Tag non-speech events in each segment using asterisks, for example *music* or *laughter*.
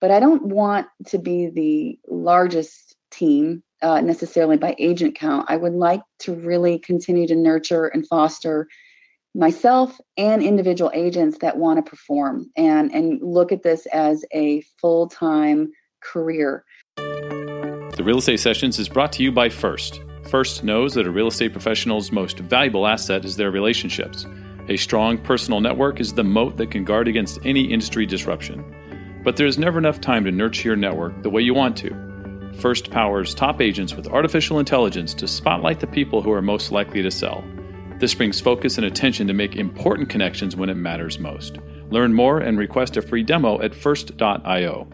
but I don't want to be the largest team uh, necessarily by agent count. I would like to really continue to nurture and foster myself and individual agents that want to perform and and look at this as a full-time career. The Real Estate Sessions is brought to you by First. First knows that a real estate professional's most valuable asset is their relationships. A strong personal network is the moat that can guard against any industry disruption. But there's never enough time to nurture your network the way you want to. First powers top agents with artificial intelligence to spotlight the people who are most likely to sell. This brings focus and attention to make important connections when it matters most. Learn more and request a free demo at first.io.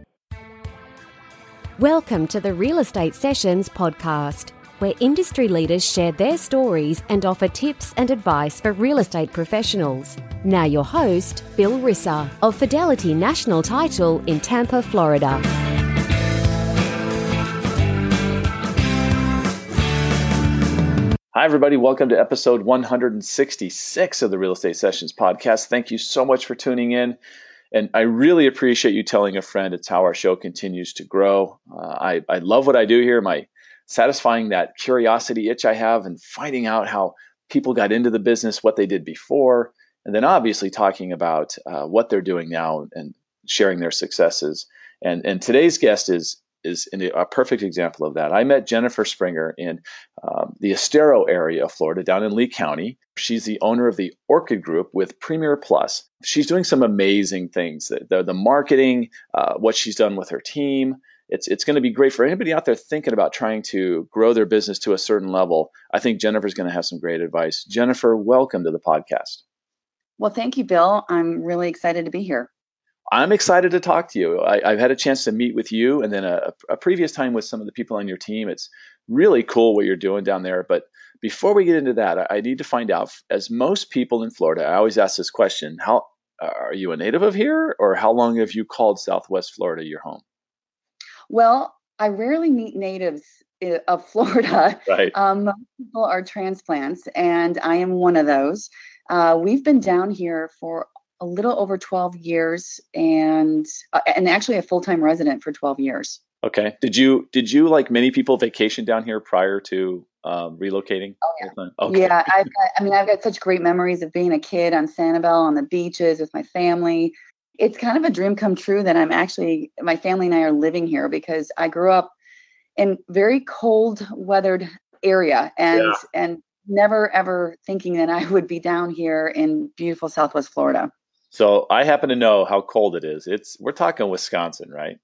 Welcome to the Real Estate Sessions podcast, where industry leaders share their stories and offer tips and advice for real estate professionals. Now, your host, Bill Risser of Fidelity National Title in Tampa, Florida. Hi, everybody. Welcome to episode 166 of the Real Estate Sessions podcast. Thank you so much for tuning in. And I really appreciate you telling a friend. It's how our show continues to grow. Uh, I, I love what I do here. My satisfying that curiosity itch I have and finding out how people got into the business, what they did before, and then obviously talking about uh, what they're doing now and sharing their successes. And, and today's guest is is a perfect example of that. I met Jennifer Springer in um, the Estero area of Florida, down in Lee County. She's the owner of the Orchid Group with Premiere Plus. She's doing some amazing things. The, the marketing, uh, what she's done with her team. It's, it's going to be great for anybody out there thinking about trying to grow their business to a certain level. I think Jennifer's going to have some great advice. Jennifer, welcome to the podcast. Well, thank you, Bill. I'm really excited to be here. I'm excited to talk to you. I, have had a chance to meet with you and then a, a, previous time with some of the people on your team. It's really cool what you're doing down there. But before we get into that, I, I need to find out, as most people in Florida, I always ask this question how are you a native of here or how long have you called Southwest Florida your home? Well, I rarely meet natives of *laughs* Florida. Right. Um, people are transplants, and I am one of those. Uh, we've been down here for a little over 12 years and uh, and actually a full-time resident for 12 years. Okay. Did you did you like many people vacation down here prior to um, relocating? Oh yeah. Okay. Yeah, I've got, I mean I've got such great memories of being a kid on Sanibel on the beaches with my family. It's kind of a dream come true that I'm actually my family and I are living here because I grew up in very cold weathered area and yeah. and never ever thinking that I would be down here in beautiful Southwest Florida. So I happen to know how cold it is. It's we're talking Wisconsin, right?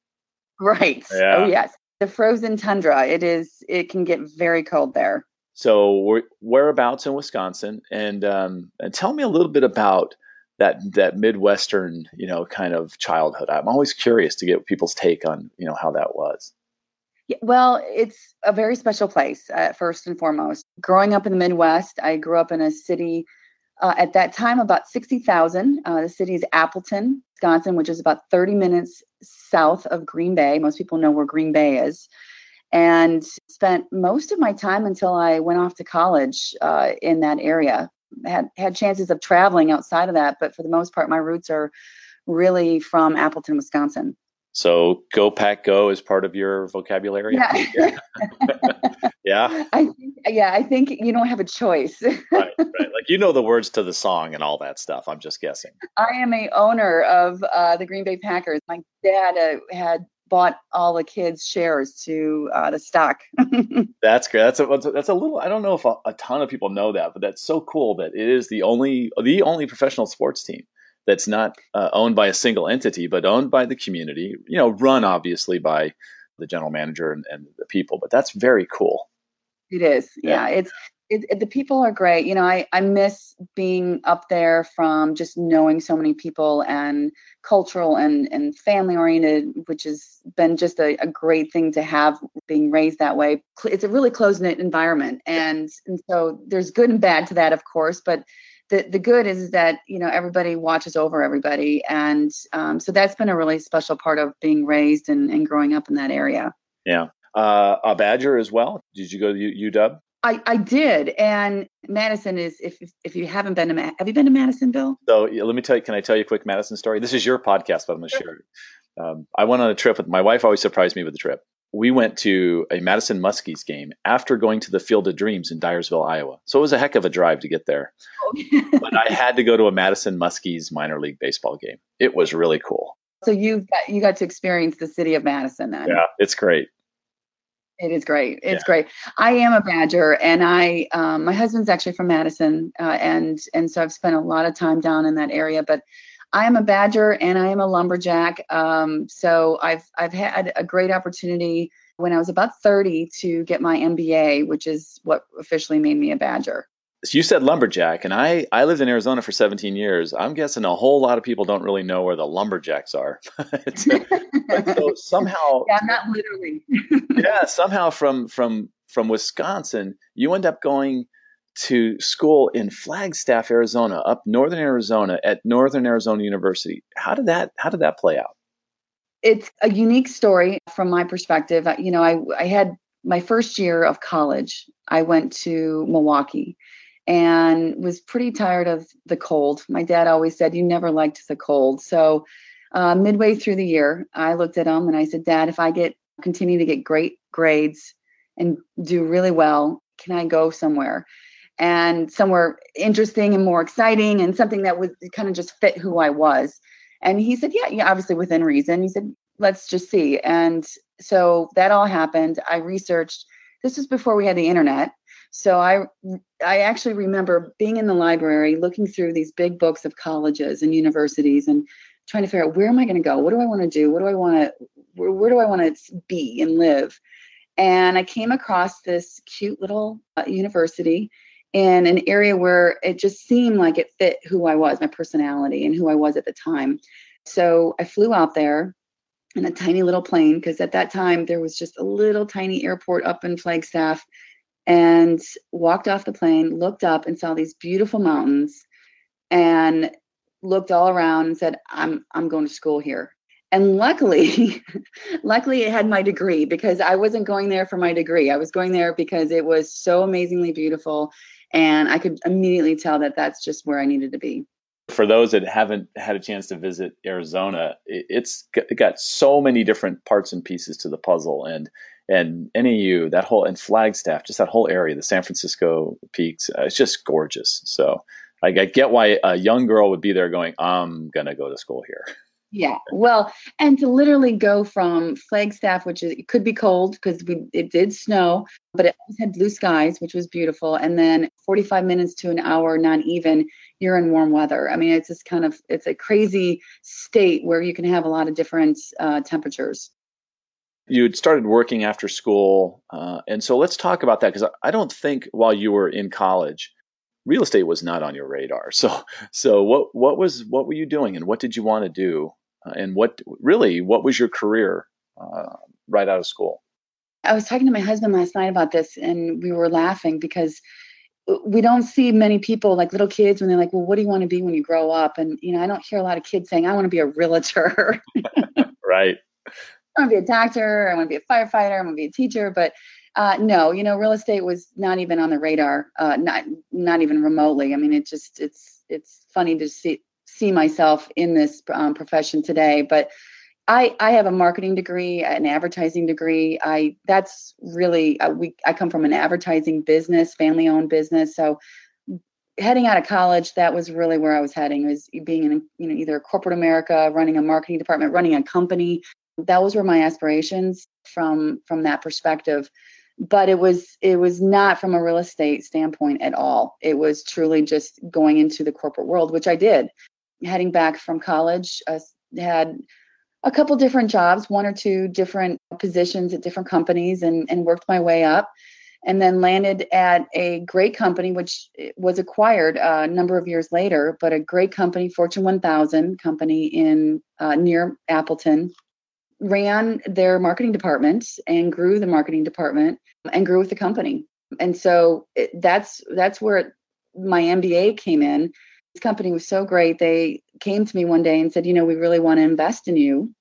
Right. Yeah. Oh yes, the frozen tundra. It is. It can get very cold there. So we're whereabouts in Wisconsin, and um, and tell me a little bit about that that midwestern, you know, kind of childhood. I'm always curious to get people's take on you know how that was. Yeah, well, it's a very special place, uh, first and foremost. Growing up in the Midwest, I grew up in a city uh, at that time, about 60,000. Uh, the city is Appleton, Wisconsin, which is about 30 minutes south of Green Bay. Most people know where Green Bay is. And spent most of my time until I went off to college uh, in that area. Had had chances of traveling outside of that, but for the most part, my roots are really from Appleton, Wisconsin. So go pack go is part of your vocabulary. Yeah. *laughs* yeah. *laughs* I think, yeah, I think you don't have a choice. *laughs* right, right. Like you know the words to the song and all that stuff. I'm just guessing. I am a owner of uh, the Green Bay Packers. My dad uh, had bought all the kids shares to uh, the stock. *laughs* that's great. That's a that's a little. I don't know if a, a ton of people know that, but that's so cool that it is the only the only professional sports team that's not uh, owned by a single entity, but owned by the community. You know, run obviously by the general manager and, and the people. But that's very cool. It is. Yeah, yeah it's it, it, the people are great. You know, I, I miss being up there from just knowing so many people and cultural and, and family oriented, which has been just a, a great thing to have being raised that way. It's a really close knit environment. And, and so there's good and bad to that, of course, but the, the good is that you know everybody watches over everybody and um, so that's been a really special part of being raised and, and growing up in that area yeah uh, a badger as well did you go to U- uw I, I did and madison is if if you haven't been to have you been to madison bill so let me tell you can i tell you a quick madison story this is your podcast but i'm going to share it Um, I went on a trip with my wife. Always surprised me with the trip. We went to a Madison Muskies game after going to the Field of Dreams in Dyersville, Iowa. So it was a heck of a drive to get there. but I had to go to a Madison Muskies minor league baseball game. It was really cool. So you got you got to experience the city of Madison then. Yeah, it's great. It is great. It's yeah. great. I am a Badger, and I um, my husband's actually from Madison, uh, and and so I've spent a lot of time down in that area. But I am a Badger and I am a lumberjack. Um, so I've I've had a great opportunity when I was about 30 to get my MBA, which is what officially made me a Badger you said lumberjack, and I I lived in Arizona for 17 years. I'm guessing a whole lot of people don't really know where the lumberjacks are. *laughs* so *laughs* somehow, yeah, not literally. *laughs* yeah, somehow from from from Wisconsin, you end up going to school in Flagstaff, Arizona, up northern Arizona at Northern Arizona University. How did that How did that play out? It's a unique story from my perspective. You know, I I had my first year of college. I went to Milwaukee and was pretty tired of the cold. My dad always said, You never liked the cold. So, uh, midway through the year, I looked at him and I said, Dad, if I get continue to get great grades and do really well, can I go somewhere? And somewhere interesting and more exciting and something that would kind of just fit who I was. And he said, Yeah, yeah, obviously within reason. He said, Let's just see. And so that all happened. I researched. This was before we had the internet. So I I actually remember being in the library looking through these big books of colleges and universities and trying to figure out where am I going to go? What do I want to do? What do I want to where, where, do I want to be and live? And I came across this cute little uh, university in an area where it just seemed like it fit who I was, my personality and who I was at the time. So I flew out there in a tiny little plane because at that time there was just a little tiny airport up in Flagstaff and walked off the plane, looked up and saw these beautiful mountains and looked all around and said, I'm I'm going to school here. And luckily, *laughs* luckily it had my degree because I wasn't going there for my degree. I was going there because it was so amazingly beautiful and I could immediately tell that that's just where I needed to be. For those that haven't had a chance to visit Arizona, it's got so many different parts and pieces to the puzzle and and NAU, that whole and Flagstaff, just that whole area, the San Francisco peaks, uh, it's just gorgeous. So I, I get why a young girl would be there going, I'm gonna go to school here. Yeah, well, and to literally go from Flagstaff, which is, it could be cold because it did snow, but it had blue skies, which was beautiful. And then 45 minutes to an hour, not even, you're in warm weather. I mean, it's just kind of it's a crazy state where you can have a lot of different uh, temperatures you had started working after school, uh, and so let's talk about that because I don't think while you were in college, real estate was not on your radar. *laughs* So, so what what was what were you doing, and what did you want to do, uh, and what really what was your career uh, right out of school? I was talking to my husband last night about this, and we were laughing because we don't see many people like little kids when they're like, "Well, what do you want to be when you grow up?" And you know, I don't hear a lot of kids saying, "I want to be a realtor." *laughs* *laughs* right. I want to be a doctor, I want to be a firefighter, I want to be a teacher, but uh, no, you know, real estate was not even on the radar, uh, not not even remotely. I mean, it just it's it's funny to see see myself in this um, profession today, but I I have a marketing degree, an advertising degree. I that's really uh, we I come from an advertising business, family owned business, so heading out of college that was really where i was heading was being in you know either corporate america running a marketing department running a company those were my aspirations from from that perspective. But it was it was not from a real estate standpoint at all. It was truly just going into the corporate world which i did. Heading back from college uh, had a couple different jobs one or two different positions at different companies and and worked my way up and then landed at a great company which was acquired a number of years later but a great company fortune 1000 company in uh, near appleton ran their marketing department and grew the marketing department and grew with the company. And so it, that's that's where my MBA came in. This company was so great. They came to me one day and said, "You know, we really want to invest in you,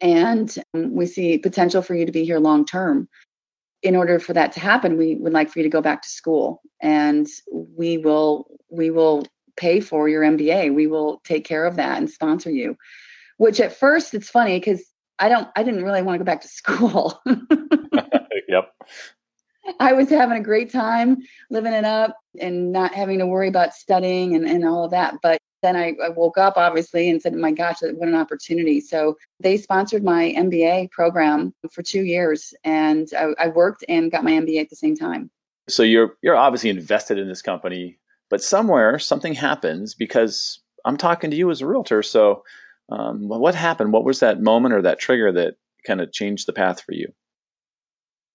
and um, we see potential for you to be here long term. In order for that to happen, we would like for you to go back to school, and we will we will pay for your MBA. We will take care of that and sponsor you." which at first it's funny because I don't, I didn't really want to go back to school. *laughs* *laughs* yep. I was having a great time living it up and not having to worry about studying and, and all of that. But then I, I, woke up obviously and said, my gosh, what an opportunity. So they sponsored my MBA program for two years and I, I worked and got my MBA at the same time. So you're you're obviously invested in this company, but somewhere something happens because I'm talking to you as a realtor. So um, what happened? What was that moment or that trigger that kind of changed the path for you?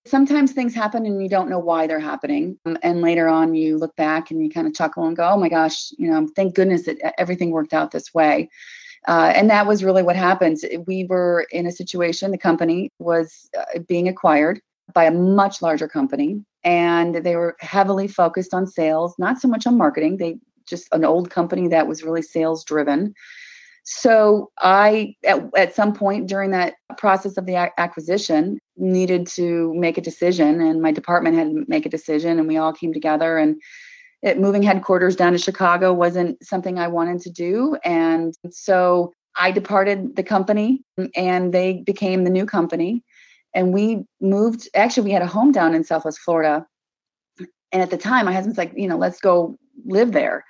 sometimes things happen and you don't know why they're happening. Um, and later on, you look back and you kind of chuckle and go, oh my gosh, you know, thank goodness that everything worked out this way. Uh, and that was really what happened. We were in a situation, the company was uh, being acquired by a much larger company, and they were heavily focused on sales, not so much on marketing. They just an old company that was really sales driven. So I, at, at some point during that process of the acquisition, needed to make a decision, and my department had to make a decision, and we all came together. And it, moving headquarters down to Chicago wasn't something I wanted to do, and so I departed the company, and they became the new company. And we moved. Actually, we had a home down in Southwest Florida, and at the time, my husband's like, you know, let's go live there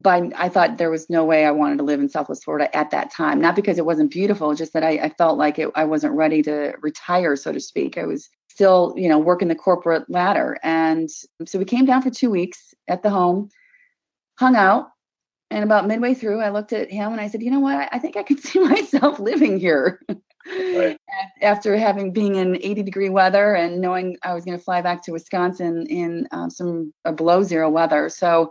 but I thought there was no way I wanted to live in Southwest Florida at that time. Not because it wasn't beautiful, just that I, I felt like it, I wasn't ready to retire, so to speak. I was still, you know, working the corporate ladder. And so we came down for two weeks at the home, hung out. And about midway through, I looked at him and I said, you know what? I, think I could *laughs* see myself living here. Right. *laughs* After having being in 80 degree weather and knowing I was going to fly back to Wisconsin in uh, some uh, below zero weather. So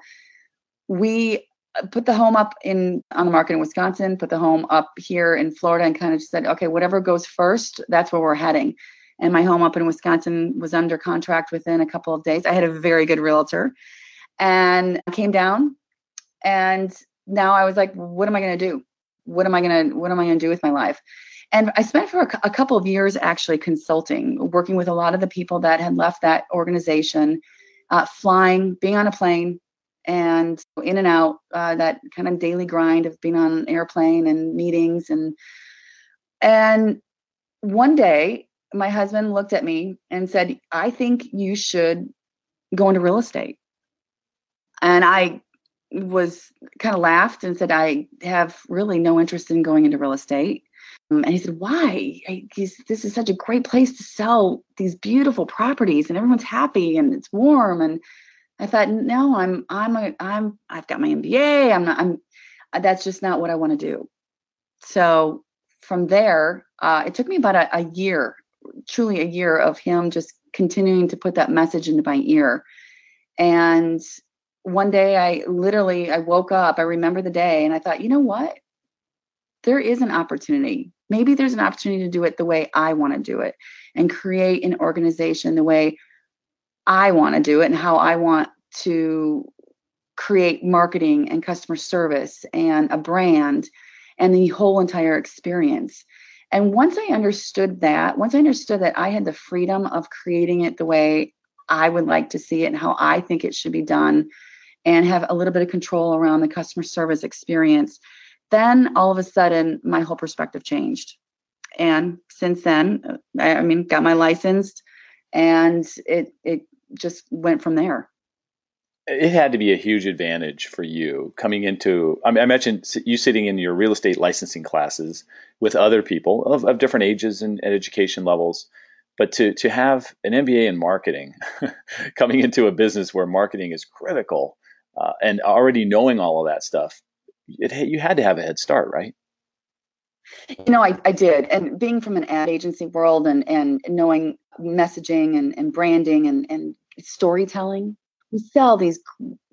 we put the home up in on the market in Wisconsin, put the home up here in Florida, and kind of said, okay, whatever goes first, that's where we're heading. And my home up in Wisconsin was under contract within a couple of days. I had a very good realtor, and I came down, and now I was like, what am I going to do? What am I going to What am I going to do with my life? And I spent for a, a couple of years actually consulting, working with a lot of the people that had left that organization, uh, flying, being on a plane, and in and out uh, that kind of daily grind of being on an airplane and meetings and and one day my husband looked at me and said i think you should go into real estate. And i was kind of laughed and said i have really no interest in going into real estate. Um, and he said why? I, this is such a great place to sell these beautiful properties and everyone's happy and it's warm and I thought, no, I'm, I'm, a, I'm, I've got my MBA. I'm not, I'm, uh, that's just not what I want to do. So from there, uh, it took me about a, a year, truly a year of him just continuing to put that message into my ear. And one day I literally, I woke up, I remember the day and I thought, you know what? There is an opportunity. Maybe there's an opportunity to do it the way I want to do it and create an organization the way I want to do it and how I want to create marketing and customer service and a brand and the whole entire experience. And once I understood that, once I understood that I had the freedom of creating it the way I would like to see it and how I think it should be done, and have a little bit of control around the customer service experience, then all of a sudden my whole perspective changed. And since then, uh, I, I mean, got my license, and it it just went from there. It had to be a huge advantage for you coming into. I, mean, I mentioned you sitting in your real estate licensing classes with other people of, of different ages and, and education levels, but to to have an MBA in marketing, *laughs* coming into a business where marketing is critical, uh, and already knowing all of that stuff, it, you had to have a head start, right? You know, I, I did. And being from an ad agency world and, and knowing messaging and, and branding and, and storytelling, we sell these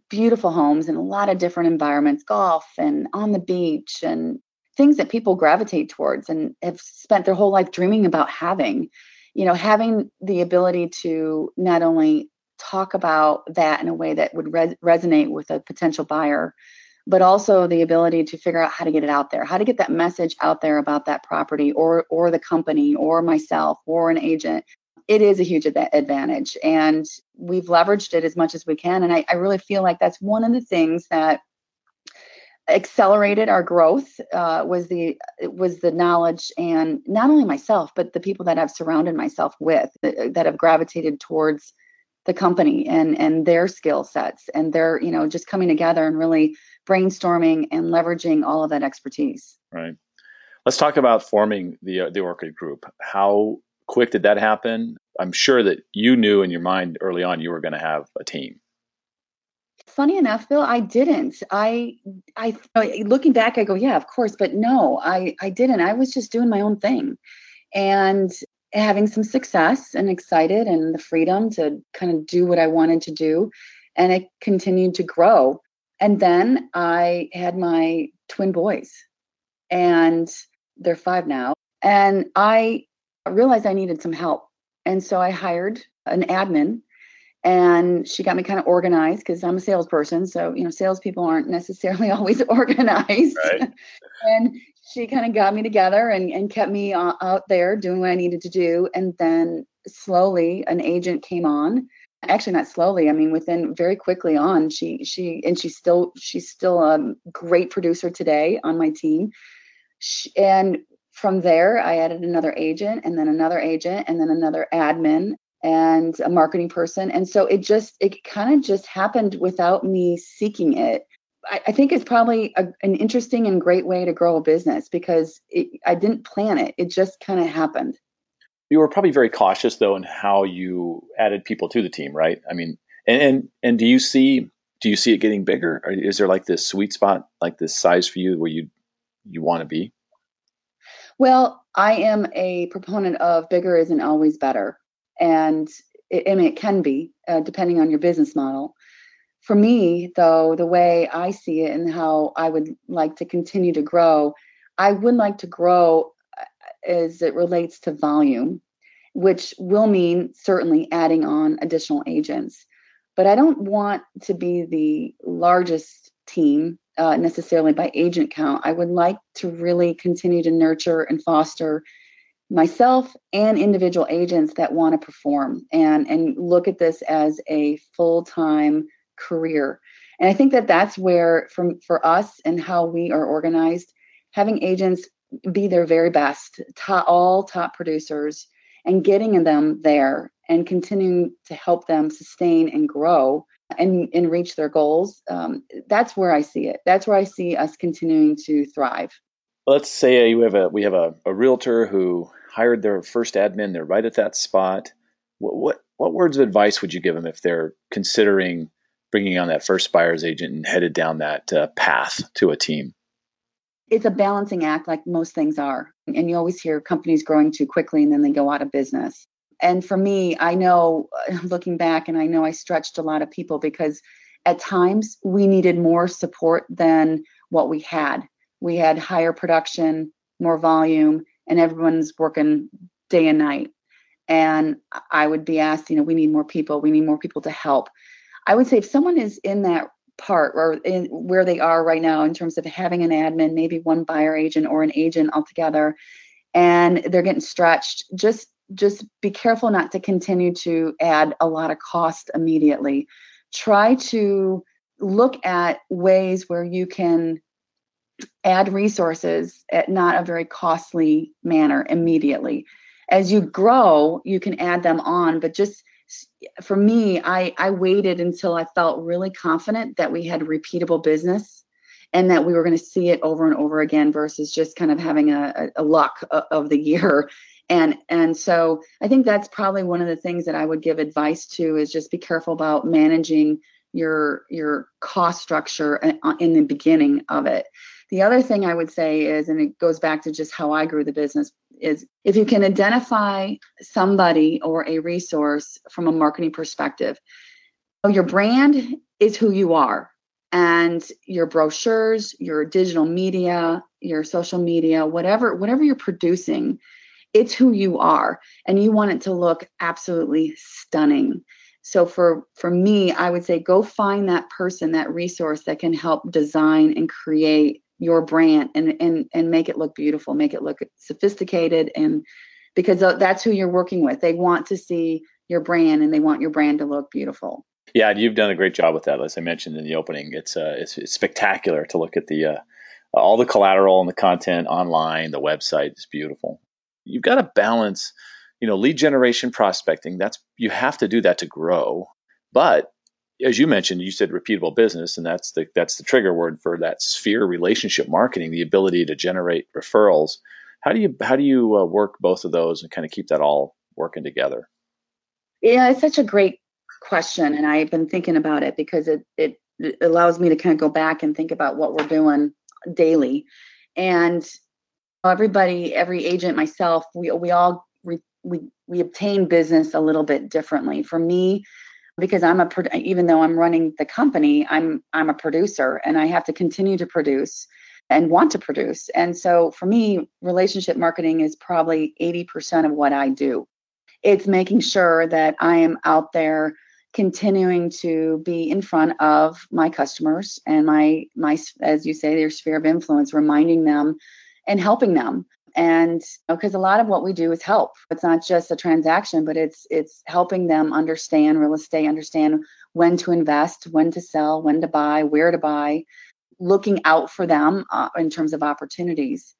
beautiful homes in a lot of different environments golf and on the beach and things that people gravitate towards and have spent their whole life dreaming about having. You know, having the ability to not only talk about that in a way that would res- resonate with a potential buyer, but also the ability to figure out how to get it out there, how to get that message out there about that property or or the company or myself or an agent. It is a huge advantage, and we've leveraged it as much as we can. And I, I really feel like that's one of the things that accelerated our growth uh, was the was the knowledge and not only myself but the people that I've surrounded myself with uh, that have gravitated towards the company and and their skill sets. And their you know just coming together and really brainstorming and leveraging all of that expertise. Right. Let's talk about forming the uh, the orchid group. How quick did that happen? I'm sure that you knew in your mind early on you were going to have a team. Funny enough bill i didn't. I i looking back i go yeah of course but no i i didn't. I was just doing my own thing. And having some success and excited and the freedom to kind of do what I wanted to do. And it continued to grow. And then I had my twin boys, and they're five now. And I realized I needed some help. And so I hired an admin and she got me kind of organized because I'm a salesperson. So, you know, salespeople aren't necessarily *laughs* always organized. Right. *laughs* and she kind of got me together and, and kept me uh, out there doing what I needed to do. And then slowly an agent came on. Actually, not slowly. I mean, within very quickly on, she she and she's still she's still a great producer today on my team. She, and from there, I added another agent, and then another agent, and then another admin, and a marketing person. And so it just it kind of just happened without me seeking it I, I think it's probably a, an interesting and great way to grow a business because it, I didn't plan it. It just kind of happened. You were probably very cautious though in how you added people to the team, right? I mean, and and, and do you see do you see it getting bigger? Or is there like this sweet spot, like this size for you where you you want to be? Well, I am a proponent of bigger isn't always better, and it, I mean it can be uh, depending on your business model for me, though, the way I see it and how I would like to continue to grow, I would like to grow uh, as it relates to volume, which will mean certainly adding on additional agents. But I don't want to be the largest team uh, necessarily by agent count. I would like to really continue to nurture and foster myself and individual agents that want to perform and and look at this as a full-time career. And I think that that's where, from for us and how we are organized, having agents be their very best, top, all top producers, and getting them there and continuing to help them sustain and grow and, and reach their goals. Um, that's where I see it. That's where I see us continuing to thrive. Let's say you have a we have a, a realtor who hired their first admin. They're right at that spot. What, what what words of advice would you give them if they're considering bringing on that first buyer's agent and headed down that uh, path to a team? It's a balancing act, like most things are. And you always hear companies growing too quickly and then they go out of business. And for me, I know *laughs* looking back, and I know I stretched a lot of people because at times we needed more support than what we had. We had higher production, more volume, and everyone's working day and night. And I would be asked, you know, we need more people, we need more people to help. I would say if someone is in that part or in where they are right now in terms of having an admin, maybe one buyer agent or an agent altogether, and they're getting stretched, just just be careful not to continue to add a lot of cost immediately. Try to look at ways where you can add resources at not a very costly manner immediately. As you grow, you can add them on, but just for me, I, I waited until I felt really confident that we had repeatable business and that we were going to see it over and over again versus just kind of having a, a, luck of the year. *laughs* And and so I think that's probably one of the things that I would give advice to is just be careful about managing your your cost structure uh, in the beginning of it. The other thing I would say is, and it goes back to just how I grew the business, is if you can identify somebody or a resource from a marketing perspective, your brand is who you are. And your brochures, your digital media, your social media, whatever, whatever you're producing, it's who you are. And you want it to look absolutely stunning. So for for me, I would say go find that person, that resource that can help design and create your brand and and and make it look beautiful make it look sophisticated and because that's who you're working with they want to see your brand and they want your brand to look beautiful Yeah, you've done a great job with that. As I mentioned in the opening, it's uh, it's, it's spectacular to look at the uh, all the collateral and the content online. The website is beautiful. You've got to balance, you know, lead generation prospecting. That's you have to do that to grow. But as you mentioned, you said repeatable business, and that's the that's the trigger word for that sphere relationship marketing, the ability to generate referrals. How do you how do you uh, work both of those and kind of keep that all working together? Yeah, it's such a great question, and I've been thinking about it because it it, it allows me to kind of go back and think about what we're doing daily, and everybody, every agent, myself, we we all we we obtain business a little bit differently. For me, because I'm a even though I'm running the company, I'm I'm a producer, and I have to continue to produce and want to produce. And so for me, relationship marketing is probably 80% of what I do. It's making sure that I am out there continuing to be in front of my customers and my my as you say their sphere of influence reminding them and helping them and because a lot of what we do is help. It's not just a transaction but it's it's helping them understand real estate understand when to invest when to sell when to buy where to buy looking out for them uh, in terms of opportunities.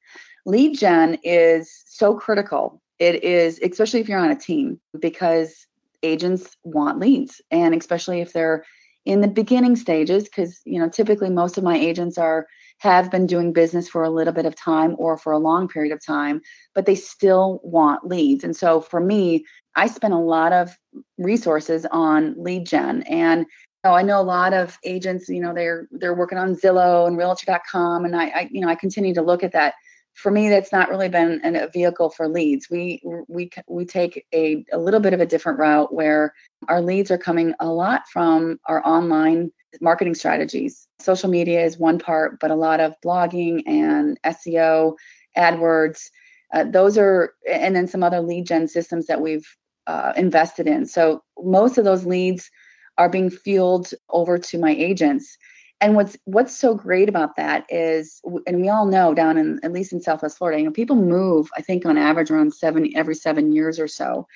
Lead gen is so critical. It is especially if you're on a team because agents want leads and especially if they're in the beginning stages because you know typically most of my agents are have been doing business for a little bit of time or for a long period of time but they still want leads. And so for me i spend a lot of resources on lead gen. And know, I know a lot of agents, you know, they're they're working on Zillow and realtor.com and I, I you know, I continue to look at that. For me that's not really been an, a vehicle for leads. We we we take a, a little bit of a different route where our leads are coming a lot from our online marketing strategies. Social media is one part but a lot of blogging and seo adwords uh, those are and then some other lead gen systems that we've uh, invested in. So most of those leads are being fueled over to my agents. And what's what's so great about that is and we all know down in at least in southwest florida you know people move i think on average around seven every seven years or so.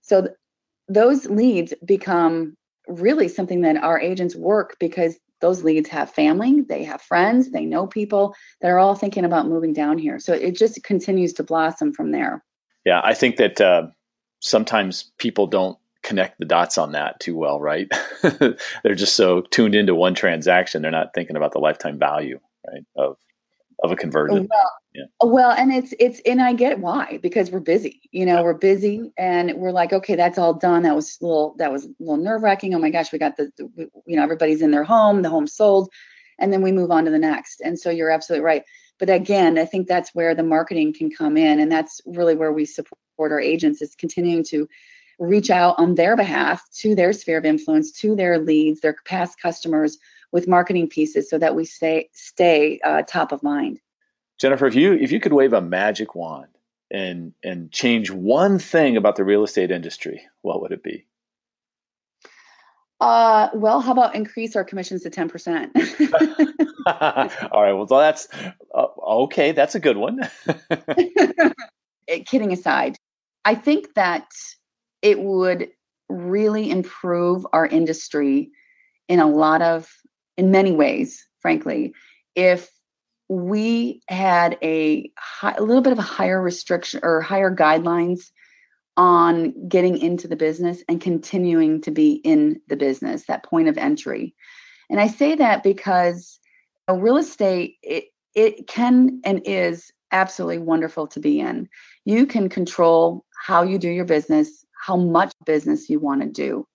So th- those leads become really something that our agents work because those leads have family they have friends they know people that are all thinking about moving down here so it just continues to blossom from there yeah i think that uh, sometimes people don't connect the dots on that too well, right? *laughs* they're just so tuned into one transaction, they're not thinking about the lifetime value, right, of of a conversion. Well, yeah. well, and it's it's and I get why because we're busy. You know, we're busy, and we're like, okay, that's all done. That was a little that was a little nerve wracking. Oh my gosh, we got the, the you know everybody's in their home, the home sold, and then we move on to the next. And so you're absolutely right. But again, I think that's where the marketing can come in, and that's really where we support our agents is continuing to reach out on their behalf to their sphere of influence, to their leads, their past customers with marketing pieces so that we stay stay uh, top of mind. Jennifer, if you if you could wave a magic wand and and change one thing about the real estate industry, what would it be? Uh, well, how about increase our commissions to 10%? *laughs* All right. Well, that's uh, okay. That's a good one. *laughs* Kidding aside, I think that it would really improve our industry in a lot of in many ways frankly if we had a, high, a little bit of a higher restriction or higher guidelines on getting into the business and continuing to be in the business that point of entry and i say that because you know, real estate it, it can and is absolutely wonderful to be in you can control how you do your business how much business you want to do.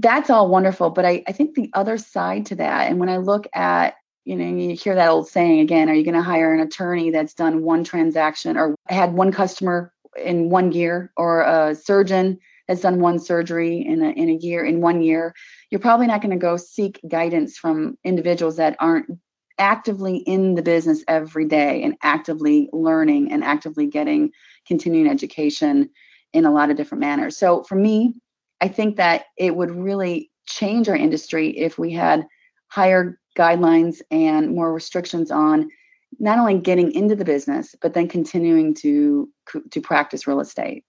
That's all wonderful. But I, I think the other side to that, and when I look at, you know, you hear that old saying again, are you going to hire an attorney that's done one transaction or had one customer in one year or a surgeon has done one surgery in a, in a year, in one year? You're probably not going to go seek guidance from individuals that aren't actively in the business every day and actively learning and actively getting continuing education in a lot of different manners. So for me, I think that it would really change our industry if we had higher guidelines and more restrictions on not only getting into the business but then continuing to to practice real estate.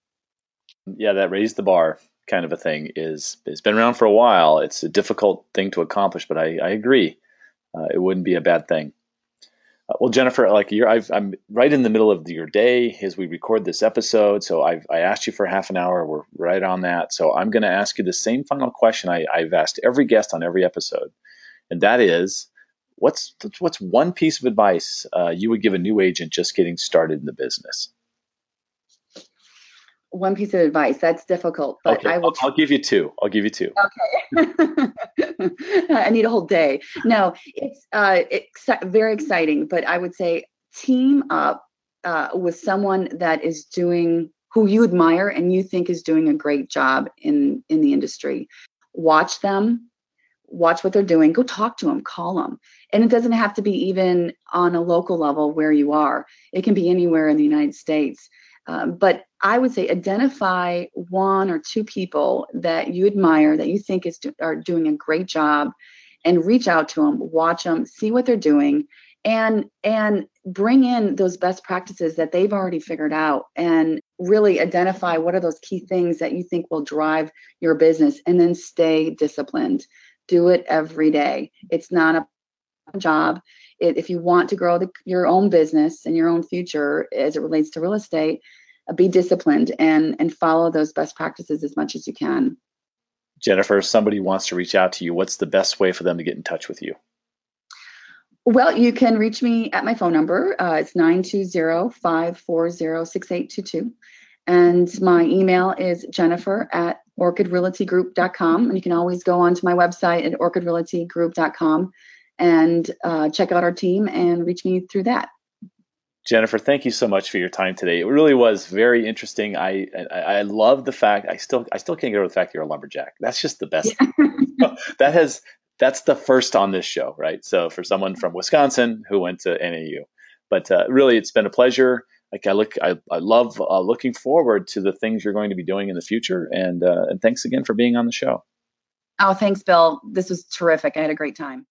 Yeah, that raised the bar kind of a thing is it's been around for a while. It's a difficult thing to accomplish, but I, I agree, uh, it wouldn't be a bad thing. Uh, well, Jennifer, like you're, i am right in the middle of your day as we record this episode. So I've, I asked you for half an hour. We're right on that. So I'm going to ask you the same final question I, I've asked every guest on every episode, and that is, what's what's one piece of advice uh, you would give a new agent just getting started in the business? One piece of advice that's difficult, but okay, I will. I'll, I'll give you two. I'll give you two. Okay. *laughs* I need a whole day. No, it's uh, it's very exciting, but I would say team up uh, with someone that is doing who you admire and you think is doing a great job in in the industry. Watch them, watch what they're doing. Go talk to them, call them, and it doesn't have to be even on a local level where you are. It can be anywhere in the United States. Um, but I would say identify one or two people that you admire that you think is do, are doing a great job, and reach out to them, watch them, see what they're doing, and and bring in those best practices that they've already figured out, and really identify what are those key things that you think will drive your business, and then stay disciplined. Do it every day. It's not a job. It, if you want to grow the, your own business and your own future as it relates to real estate, be disciplined and and follow those best practices as much as you can. Jennifer, if somebody wants to reach out to you, what's the best way for them to get in touch with you? Well, you can reach me at my phone number. Uh, it's 920-540-6822. And my email is jennifer at orchidrealtygroup.com. And you can always go onto my website at orchidrealtygroup.com and uh, check out our team and reach me through that. Jennifer, thank you so much for your time today. It really was very interesting. I I, I love the fact I still I still can't get over the fact you're a lumberjack. That's just the best. Yeah. *laughs* *laughs* that has that's the first on this show, right? So for someone from Wisconsin who went to NAU, but uh, really it's been a pleasure. Like I look, I, I love uh, looking forward to the things you're going to be doing in the future. And uh, and thanks again for being on the show. Oh, thanks, Bill. This was terrific. I had a great time.